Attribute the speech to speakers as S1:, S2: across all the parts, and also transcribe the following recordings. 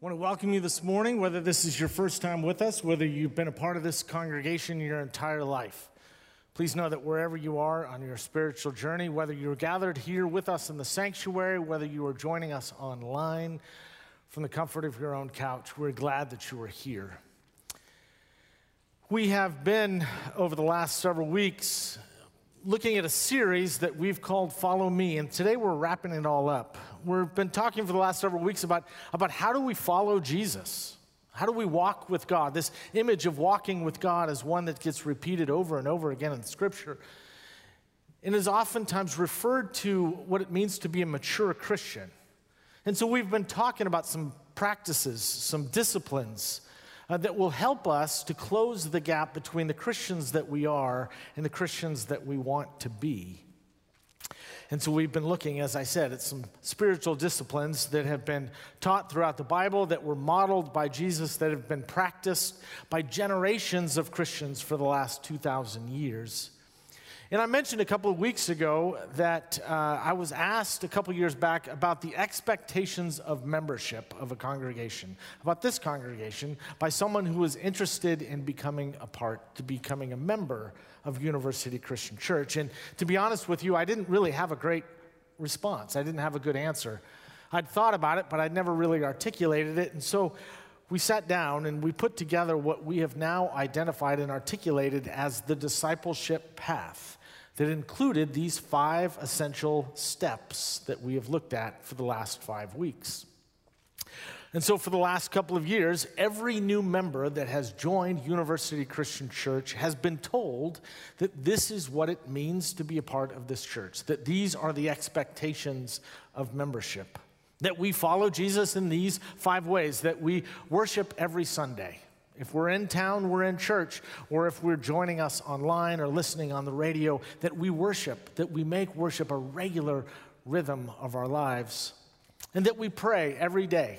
S1: I want to welcome you this morning, whether this is your first time with us, whether you've been a part of this congregation your entire life. Please know that wherever you are on your spiritual journey, whether you're gathered here with us in the sanctuary, whether you are joining us online from the comfort of your own couch, we're glad that you are here. We have been, over the last several weeks, looking at a series that we've called Follow Me, and today we're wrapping it all up. We've been talking for the last several weeks about, about how do we follow Jesus? How do we walk with God? This image of walking with God is one that gets repeated over and over again in Scripture and is oftentimes referred to what it means to be a mature Christian. And so we've been talking about some practices, some disciplines uh, that will help us to close the gap between the Christians that we are and the Christians that we want to be. And so we've been looking, as I said, at some spiritual disciplines that have been taught throughout the Bible, that were modeled by Jesus, that have been practiced by generations of Christians for the last 2,000 years. And I mentioned a couple of weeks ago that uh, I was asked a couple years back about the expectations of membership of a congregation, about this congregation, by someone who was interested in becoming a part, to becoming a member of University Christian Church. And to be honest with you, I didn't really have a great response. I didn't have a good answer. I'd thought about it, but I'd never really articulated it. And so we sat down and we put together what we have now identified and articulated as the discipleship path that included these five essential steps that we have looked at for the last five weeks. And so, for the last couple of years, every new member that has joined University Christian Church has been told that this is what it means to be a part of this church, that these are the expectations of membership, that we follow Jesus in these five ways, that we worship every Sunday, if we're in town, we're in church, or if we're joining us online or listening on the radio, that we worship, that we make worship a regular rhythm of our lives, and that we pray every day.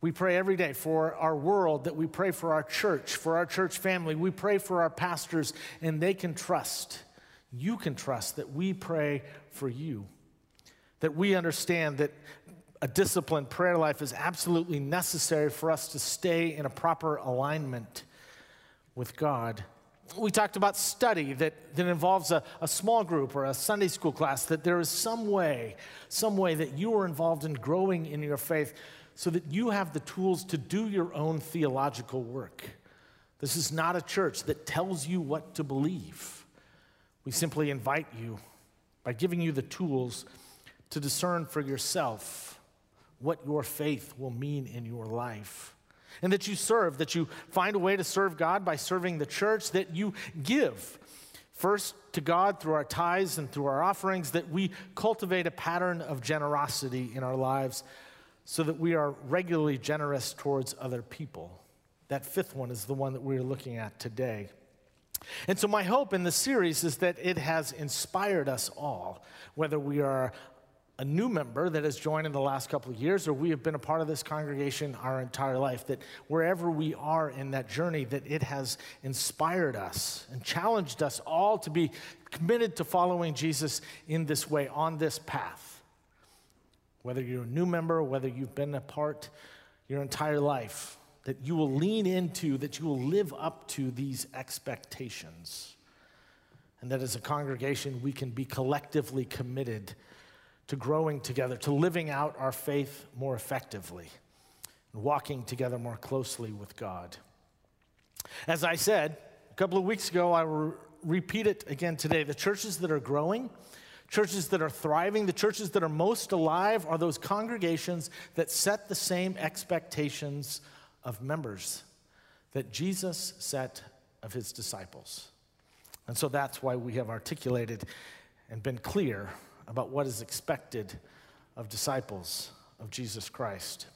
S1: We pray every day for our world, that we pray for our church, for our church family. We pray for our pastors, and they can trust, you can trust that we pray for you. That we understand that a disciplined prayer life is absolutely necessary for us to stay in a proper alignment with God. We talked about study that, that involves a, a small group or a Sunday school class, that there is some way, some way that you are involved in growing in your faith so that you have the tools to do your own theological work. This is not a church that tells you what to believe. We simply invite you by giving you the tools to discern for yourself what your faith will mean in your life. And that you serve, that you find a way to serve God by serving the church, that you give first to God through our tithes and through our offerings, that we cultivate a pattern of generosity in our lives so that we are regularly generous towards other people. That fifth one is the one that we're looking at today. And so, my hope in this series is that it has inspired us all, whether we are a new member that has joined in the last couple of years, or we have been a part of this congregation our entire life, that wherever we are in that journey, that it has inspired us and challenged us all to be committed to following Jesus in this way, on this path. Whether you're a new member, whether you've been a part your entire life, that you will lean into, that you will live up to these expectations. And that as a congregation, we can be collectively committed to growing together, to living out our faith more effectively, and walking together more closely with God. As I said a couple of weeks ago, I will repeat it again today. The churches that are growing, churches that are thriving, the churches that are most alive are those congregations that set the same expectations of members that Jesus set of his disciples. And so that's why we have articulated and been clear about what is expected of disciples of Jesus Christ.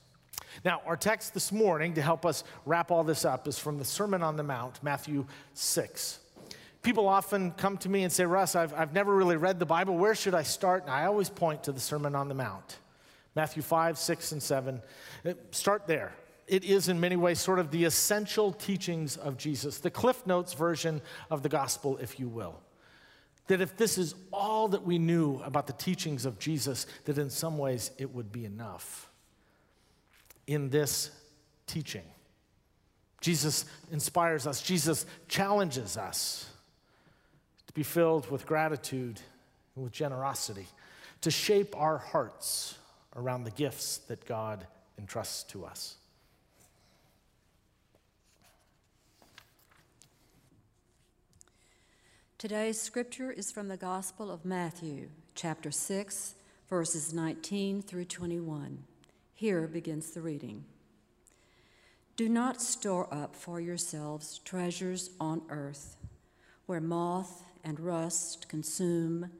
S1: Now, our text this morning to help us wrap all this up is from the Sermon on the Mount, Matthew 6. People often come to me and say, Russ, I've, I've never really read the Bible. Where should I start? And I always point to the Sermon on the Mount Matthew 5, 6, and 7. Uh, start there. It is, in many ways, sort of the essential teachings of Jesus, the Cliff Notes version of the gospel, if you will that if this is all that we knew about the teachings of Jesus, that in some ways it would be enough. in this teaching. Jesus inspires us, Jesus challenges us to be filled with gratitude and with generosity, to shape our hearts around the gifts that God entrusts to us.
S2: Today's scripture is from the Gospel of Matthew, chapter 6, verses 19 through 21. Here begins the reading. Do not store up for yourselves treasures on earth, where moth and rust consume,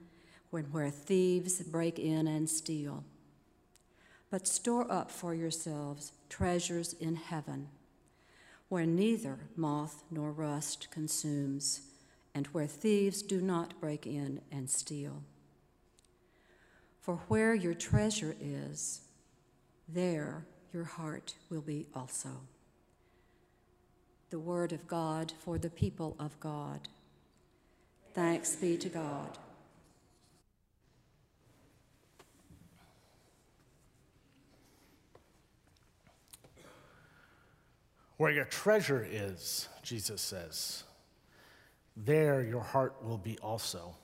S2: when where thieves break in and steal. But store up for yourselves treasures in heaven, where neither moth nor rust consumes and where thieves do not break in and steal. For where your treasure is, there your heart will be also. The word of God for the people of God. Thanks be to God.
S1: Where your treasure is, Jesus says there your heart will be also.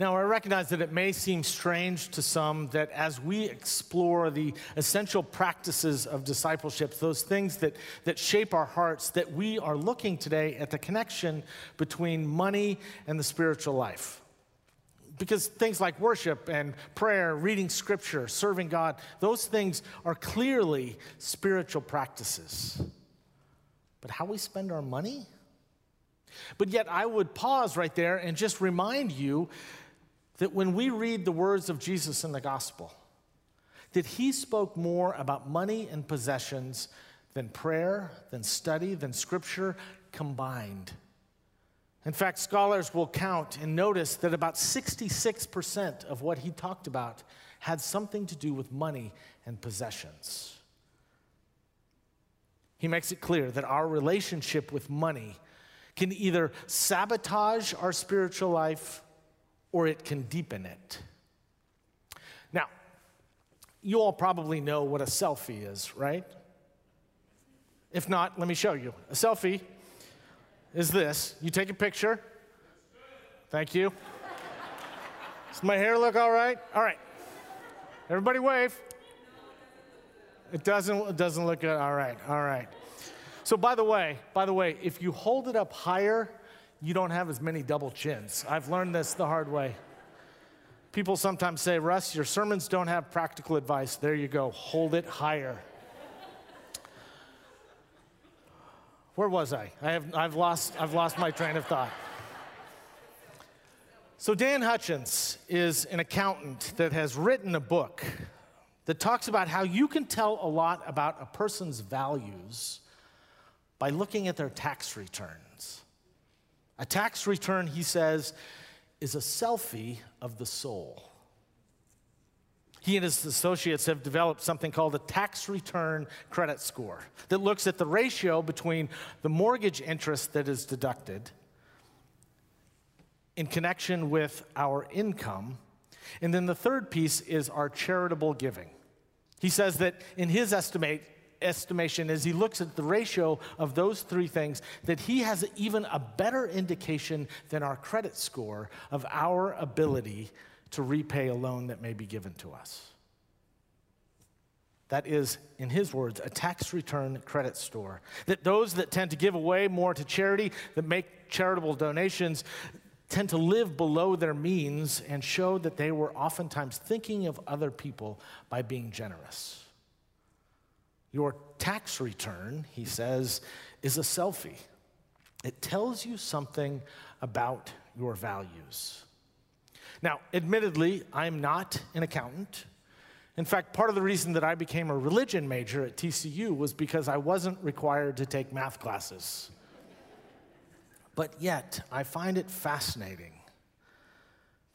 S1: Now, I recognize that it may seem strange to some that as we explore the essential practices of discipleship, those things that, that shape our hearts, that we are looking today at the connection between money and the spiritual life. Because things like worship and prayer, reading scripture, serving God, those things are clearly spiritual practices. But how we spend our money? But yet, I would pause right there and just remind you that when we read the words of Jesus in the gospel, that he spoke more about money and possessions than prayer, than study, than scripture combined. In fact, scholars will count and notice that about 66% of what he talked about had something to do with money and possessions. He makes it clear that our relationship with money can either sabotage our spiritual life or it can deepen it. Now, you all probably know what a selfie is, right? If not, let me show you. A selfie is this you take a picture. Thank you. Does my hair look all right? All right. Everybody wave. It doesn't, it doesn't look good. All right, all right. So, by the way, by the way, if you hold it up higher, you don't have as many double chins. I've learned this the hard way. People sometimes say, Russ, your sermons don't have practical advice. There you go, hold it higher. Where was I? I have, I've, lost, I've lost my train of thought. So, Dan Hutchins is an accountant that has written a book that talks about how you can tell a lot about a person's values by looking at their tax returns. A tax return, he says, is a selfie of the soul. He and his associates have developed something called a tax return credit score that looks at the ratio between the mortgage interest that is deducted in connection with our income. And then the third piece is our charitable giving. He says that in his estimate, estimation, as he looks at the ratio of those three things, that he has even a better indication than our credit score of our ability to repay a loan that may be given to us. That is, in his words, a tax return credit score. That those that tend to give away more to charity, that make charitable donations, tend to live below their means and show that they were oftentimes thinking of other people by being generous. Your tax return, he says, is a selfie. It tells you something about your values. Now, admittedly, I'm not an accountant. In fact, part of the reason that I became a religion major at TCU was because I wasn't required to take math classes. But yet, I find it fascinating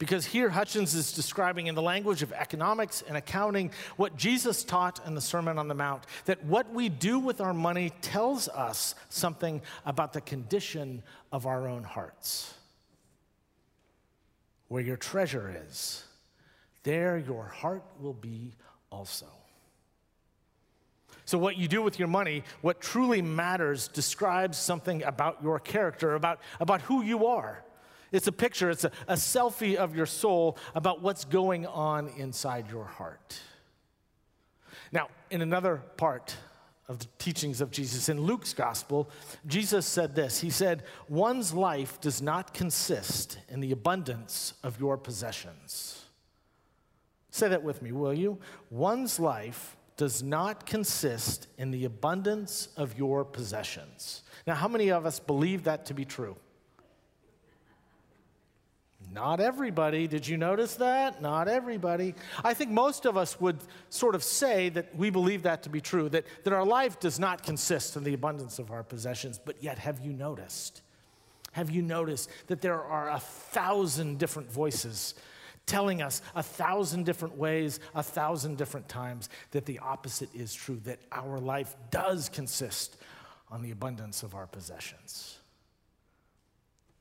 S1: because here Hutchins is describing in the language of economics and accounting what Jesus taught in the Sermon on the Mount that what we do with our money tells us something about the condition of our own hearts. Where your treasure is, there your heart will be also. So, what you do with your money, what truly matters, describes something about your character, about, about who you are. It's a picture, it's a, a selfie of your soul about what's going on inside your heart. Now, in another part of the teachings of Jesus, in Luke's gospel, Jesus said this He said, One's life does not consist in the abundance of your possessions. Say that with me, will you? One's life does not consist in the abundance of your possessions. Now, how many of us believe that to be true? Not everybody. Did you notice that? Not everybody. I think most of us would sort of say that we believe that to be true, that, that our life does not consist in the abundance of our possessions. But yet, have you noticed? Have you noticed that there are a thousand different voices telling us a thousand different ways, a thousand different times that the opposite is true, that our life does consist on the abundance of our possessions?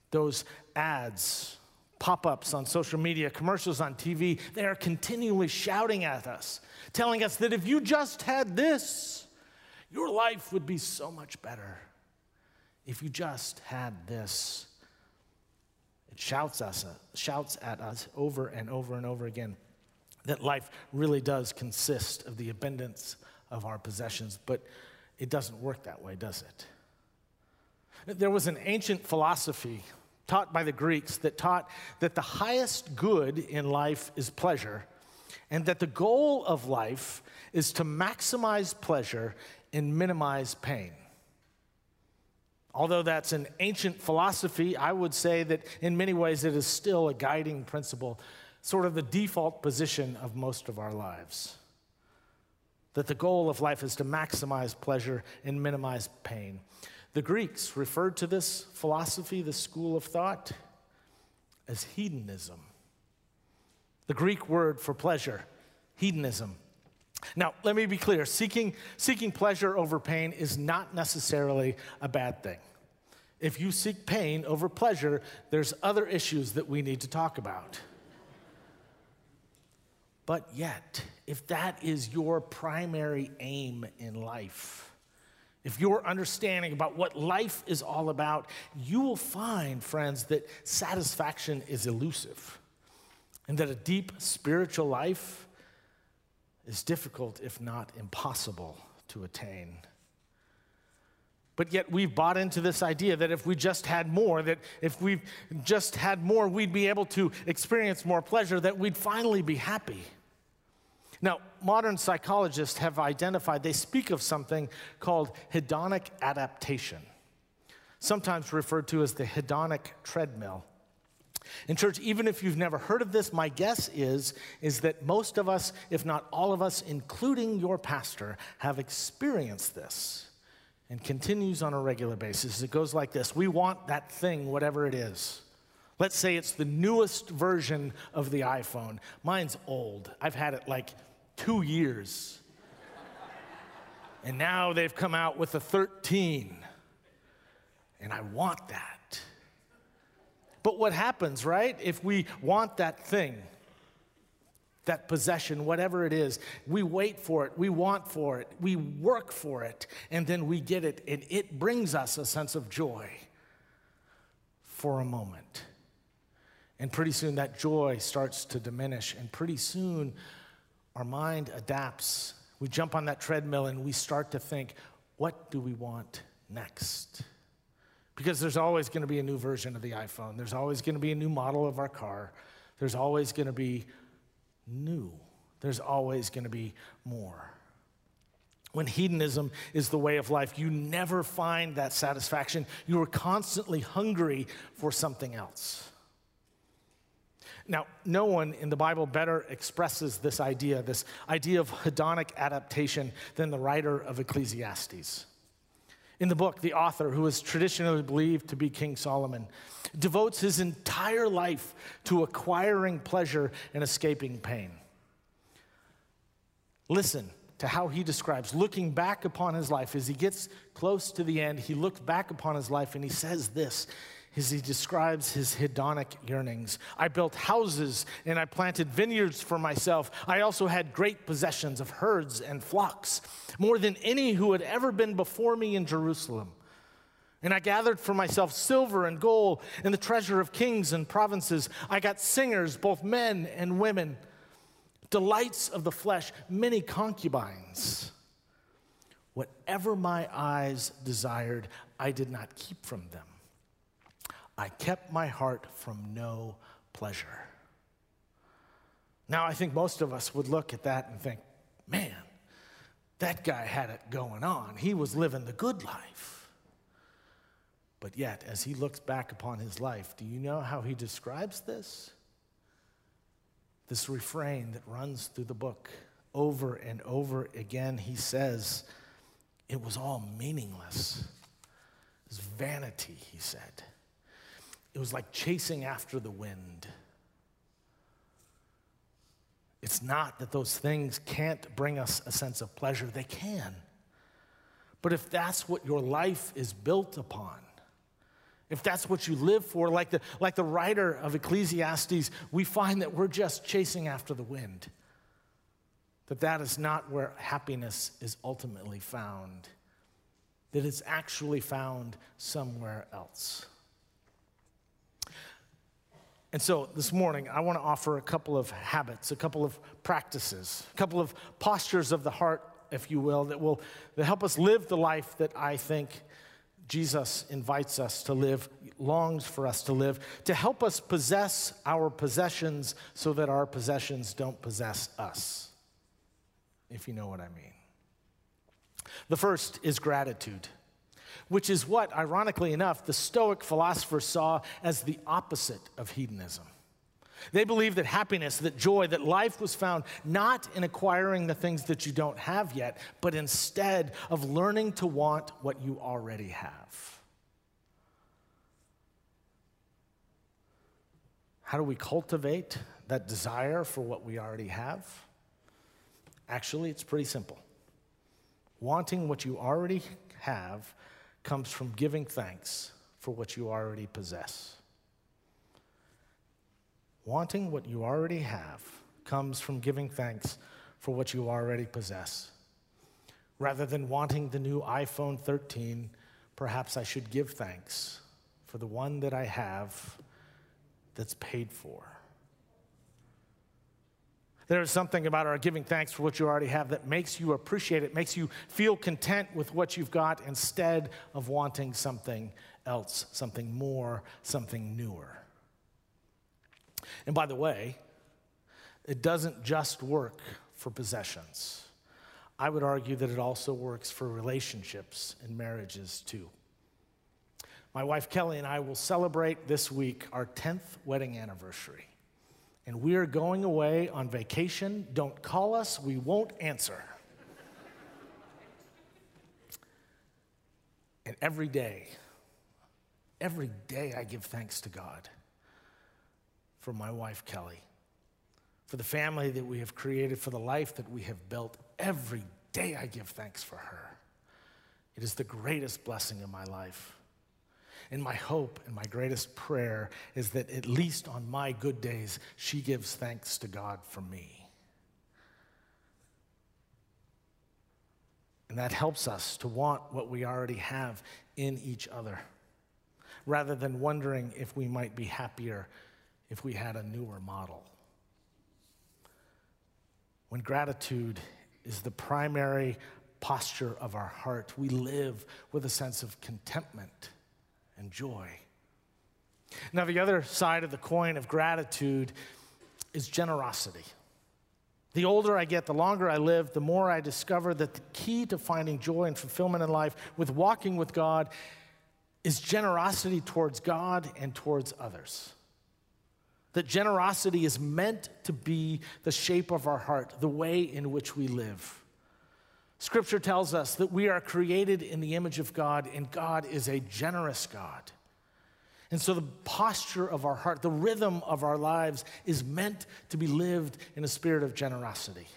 S1: Those ads pop ups on social media, commercials on TV, they are continually shouting at us, telling us that if you just had this, your life would be so much better. If you just had this, it shouts, us, shouts at us over and over and over again that life really does consist of the abundance of our possessions, but it doesn't work that way, does it? There was an ancient philosophy taught by the Greeks that taught that the highest good in life is pleasure, and that the goal of life is to maximize pleasure and minimize pain. Although that's an ancient philosophy, I would say that in many ways it is still a guiding principle, sort of the default position of most of our lives. That the goal of life is to maximize pleasure and minimize pain. The Greeks referred to this philosophy, this school of thought, as hedonism. The Greek word for pleasure, hedonism. Now, let me be clear seeking, seeking pleasure over pain is not necessarily a bad thing. If you seek pain over pleasure, there's other issues that we need to talk about. But yet, if that is your primary aim in life, if your understanding about what life is all about, you will find, friends, that satisfaction is elusive and that a deep spiritual life is difficult, if not impossible, to attain. But yet we've bought into this idea that if we just had more, that if we just had more, we'd be able to experience more pleasure, that we'd finally be happy. Now, modern psychologists have identified, they speak of something called hedonic adaptation, sometimes referred to as the hedonic treadmill. In church, even if you've never heard of this, my guess is, is that most of us, if not all of us, including your pastor, have experienced this and continues on a regular basis. It goes like this We want that thing, whatever it is. Let's say it's the newest version of the iPhone. Mine's old. I've had it like two years. and now they've come out with a 13. And I want that. But what happens, right? If we want that thing, that possession, whatever it is, we wait for it, we want for it, we work for it, and then we get it, and it brings us a sense of joy for a moment. And pretty soon that joy starts to diminish, and pretty soon our mind adapts. We jump on that treadmill and we start to think, what do we want next? Because there's always going to be a new version of the iPhone, there's always going to be a new model of our car, there's always going to be new, there's always going to be more. When hedonism is the way of life, you never find that satisfaction. You are constantly hungry for something else. Now, no one in the Bible better expresses this idea, this idea of hedonic adaptation, than the writer of Ecclesiastes. In the book, the author, who is traditionally believed to be King Solomon, devotes his entire life to acquiring pleasure and escaping pain. Listen to how he describes looking back upon his life as he gets close to the end. He looks back upon his life and he says this as he describes his hedonic yearnings. I built houses and I planted vineyards for myself. I also had great possessions of herds and flocks, more than any who had ever been before me in Jerusalem. And I gathered for myself silver and gold and the treasure of kings and provinces. I got singers, both men and women, delights of the flesh, many concubines. Whatever my eyes desired, I did not keep from them. I kept my heart from no pleasure. Now, I think most of us would look at that and think, man, that guy had it going on. He was living the good life. But yet, as he looks back upon his life, do you know how he describes this? This refrain that runs through the book over and over again, he says, it was all meaningless. It was vanity, he said. It was like chasing after the wind. It's not that those things can't bring us a sense of pleasure, they can. But if that's what your life is built upon, if that's what you live for, like the, like the writer of Ecclesiastes, we find that we're just chasing after the wind that that is not where happiness is ultimately found, that it's actually found somewhere else. And so this morning, I want to offer a couple of habits, a couple of practices, a couple of postures of the heart, if you will, that will that help us live the life that I think Jesus invites us to live, longs for us to live, to help us possess our possessions so that our possessions don't possess us if you know what I mean. The first is gratitude, which is what, ironically enough, the Stoic philosophers saw as the opposite of hedonism. They believed that happiness, that joy, that life was found not in acquiring the things that you don't have yet, but instead of learning to want what you already have. How do we cultivate that desire for what we already have? Actually, it's pretty simple. Wanting what you already have comes from giving thanks for what you already possess. Wanting what you already have comes from giving thanks for what you already possess. Rather than wanting the new iPhone 13, perhaps I should give thanks for the one that I have that's paid for. There is something about our giving thanks for what you already have that makes you appreciate it, makes you feel content with what you've got instead of wanting something else, something more, something newer. And by the way, it doesn't just work for possessions. I would argue that it also works for relationships and marriages too. My wife Kelly and I will celebrate this week our 10th wedding anniversary and we are going away on vacation. Don't call us, we won't answer. and every day, every day I give thanks to God for my wife, Kelly, for the family that we have created, for the life that we have built. Every day I give thanks for her. It is the greatest blessing in my life. And my hope and my greatest prayer is that at least on my good days, she gives thanks to God for me. And that helps us to want what we already have in each other, rather than wondering if we might be happier if we had a newer model. When gratitude is the primary posture of our heart, we live with a sense of contentment and joy. Now, the other side of the coin of gratitude is generosity. The older I get, the longer I live, the more I discover that the key to finding joy and fulfillment in life with walking with God is generosity towards God and towards others. That generosity is meant to be the shape of our heart, the way in which we live. Scripture tells us that we are created in the image of God, and God is a generous God. And so, the posture of our heart, the rhythm of our lives, is meant to be lived in a spirit of generosity.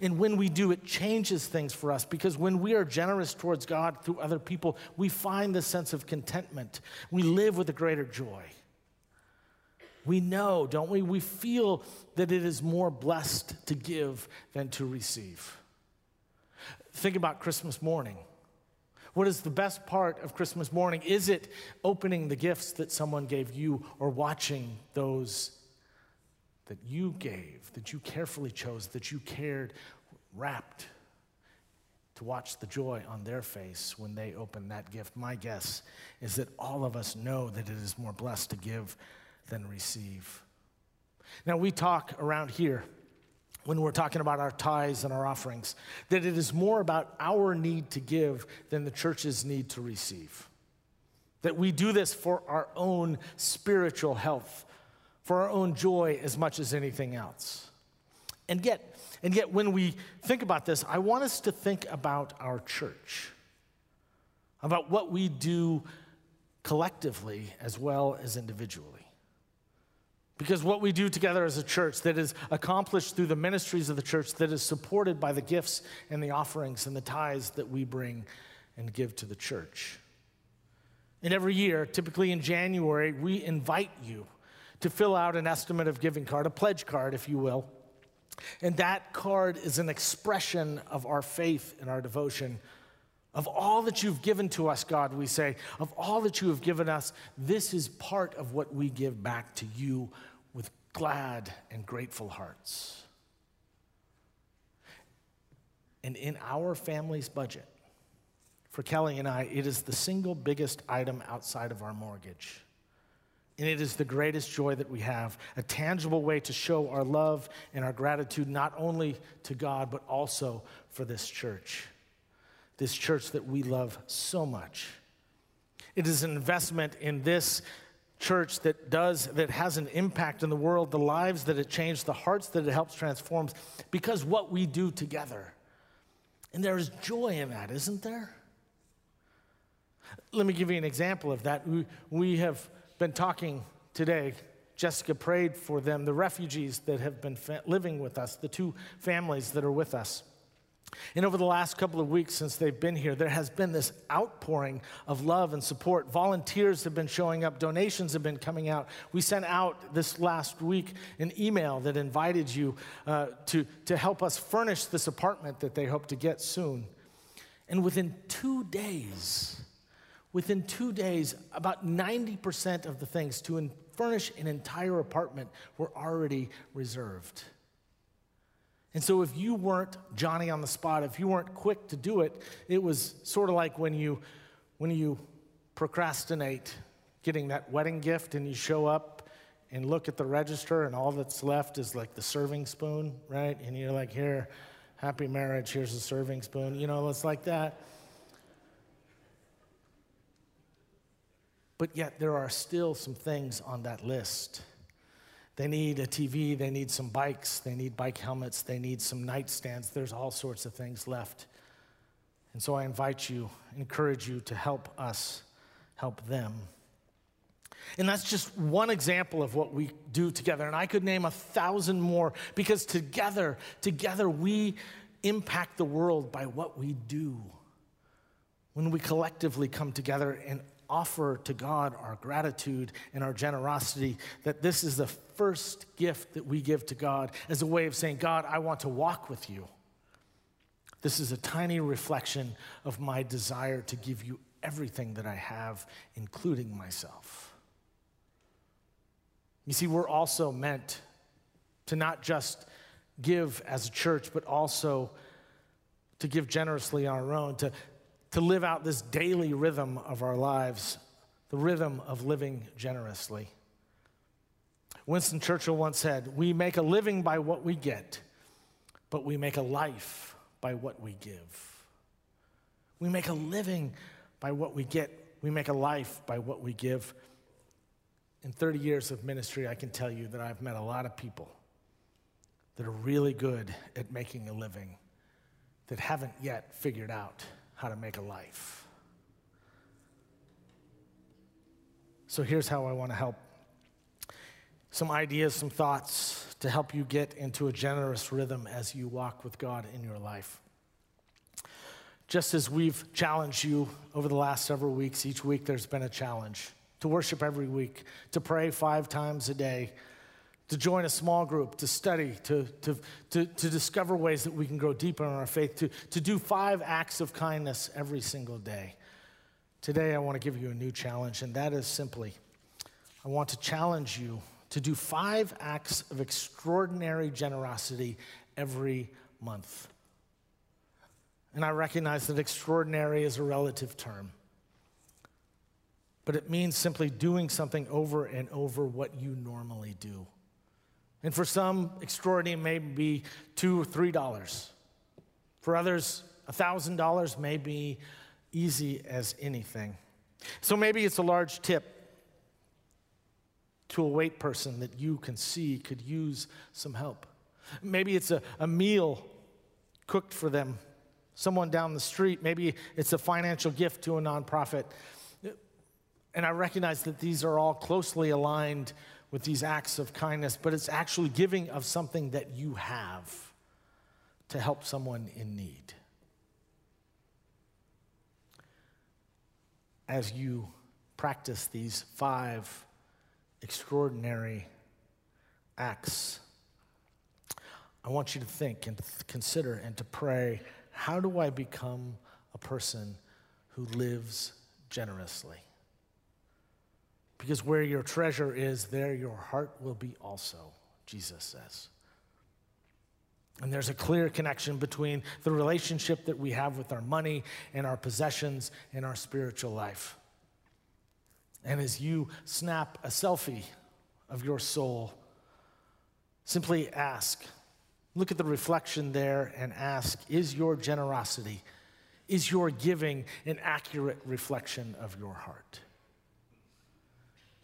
S1: And when we do, it changes things for us because when we are generous towards God through other people, we find the sense of contentment. We live with a greater joy. We know, don't we? We feel that it is more blessed to give than to receive. Think about Christmas morning. What is the best part of Christmas morning? Is it opening the gifts that someone gave you or watching those that you gave, that you carefully chose, that you cared, wrapped to watch the joy on their face when they open that gift? My guess is that all of us know that it is more blessed to give than receive. Now, we talk around here when we're talking about our tithes and our offerings that it is more about our need to give than the church's need to receive. That we do this for our own spiritual health, for our own joy as much as anything else. And yet, and yet when we think about this, I want us to think about our church, about what we do collectively as well as individually. Because what we do together as a church that is accomplished through the ministries of the church, that is supported by the gifts and the offerings and the tithes that we bring and give to the church. And every year, typically in January, we invite you to fill out an estimate of giving card, a pledge card, if you will. And that card is an expression of our faith and our devotion of all that you've given to us, God, we say, of all that you have given us, this is part of what we give back to you with glad and grateful hearts. And in our family's budget, for Kelly and I, it is the single biggest item outside of our mortgage. And it is the greatest joy that we have, a tangible way to show our love and our gratitude not only to God, but also for this church this church that we love so much. It is an investment in this church that does that has an impact in the world, the lives that it changes the hearts that it helps transforms because what we do together. And there is joy in that, isn't there? Let me give you an example of that. We, we have been talking today. Jessica prayed for them, the refugees that have been fa- living with us, the two families that are with us. And over the last couple of weeks since they've been here, there has been this outpouring of love and support. Volunteers have been showing up, donations have been coming out. We sent out this last week an email that invited you uh, to, to help us furnish this apartment that they hope to get soon. And within two days, within two days, about 90% of the things to furnish an entire apartment were already reserved. And so, if you weren't Johnny on the spot, if you weren't quick to do it, it was sort of like when you, when you procrastinate getting that wedding gift and you show up and look at the register and all that's left is like the serving spoon, right? And you're like, here, happy marriage, here's a serving spoon. You know, it's like that. But yet, there are still some things on that list they need a TV, they need some bikes, they need bike helmets, they need some nightstands. There's all sorts of things left. And so I invite you, encourage you to help us help them. And that's just one example of what we do together. And I could name a thousand more because together, together we impact the world by what we do. When we collectively come together and offer to God our gratitude and our generosity, that this is the first gift that we give to God as a way of saying, God, I want to walk with you. This is a tiny reflection of my desire to give you everything that I have, including myself. You see, we're also meant to not just give as a church, but also to give generously on our own, to, to live out this daily rhythm of our lives, the rhythm of living generously. Winston Churchill once said, We make a living by what we get, but we make a life by what we give. We make a living by what we get, we make a life by what we give. In 30 years of ministry, I can tell you that I've met a lot of people that are really good at making a living that haven't yet figured out how to make a life. So here's how I want to help some ideas, some thoughts to help you get into a generous rhythm as you walk with God in your life. Just as we've challenged you over the last several weeks, each week there's been a challenge to worship every week, to pray five times a day, to join a small group, to study, to, to, to, to discover ways that we can grow deeper in our faith, to, to do five acts of kindness every single day. Today, I want to give you a new challenge, and that is simply I want to challenge you to do five acts of extraordinary generosity every month. And I recognize that extraordinary is a relative term, but it means simply doing something over and over what you normally do. And for some, extraordinary may be two or three dollars. For others, a thousand dollars may be easy as anything. So maybe it's a large tip to a wait person that you can see could use some help. Maybe it's a, a meal cooked for them, someone down the street. Maybe it's a financial gift to a nonprofit. And I recognize that these are all closely aligned with these acts of kindness, but it's actually giving of something that you have to help someone in need. as you practice these five extraordinary acts, I want you to think and consider and to pray how do I become a person who lives generously? Because where your treasure is, there your heart will be also, Jesus says. And there's a clear connection between the relationship that we have with our money and our possessions and our spiritual life. And as you snap a selfie of your soul, simply ask, look at the reflection there and ask, is your generosity, is your giving an accurate reflection of your heart?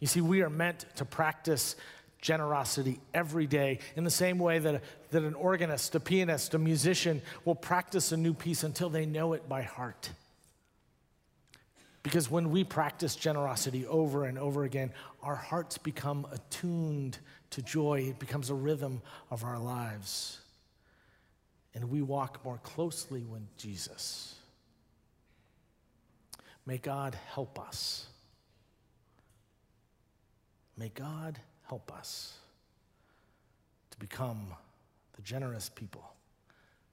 S1: You see, we are meant to practice generosity every day in the same way that, that an organist, a pianist, a musician will practice a new piece until they know it by heart. Because when we practice generosity over and over again, our hearts become attuned to joy. It becomes a rhythm of our lives. And we walk more closely with Jesus. May God help us. May God help us to become the generous people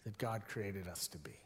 S1: that God created us to be.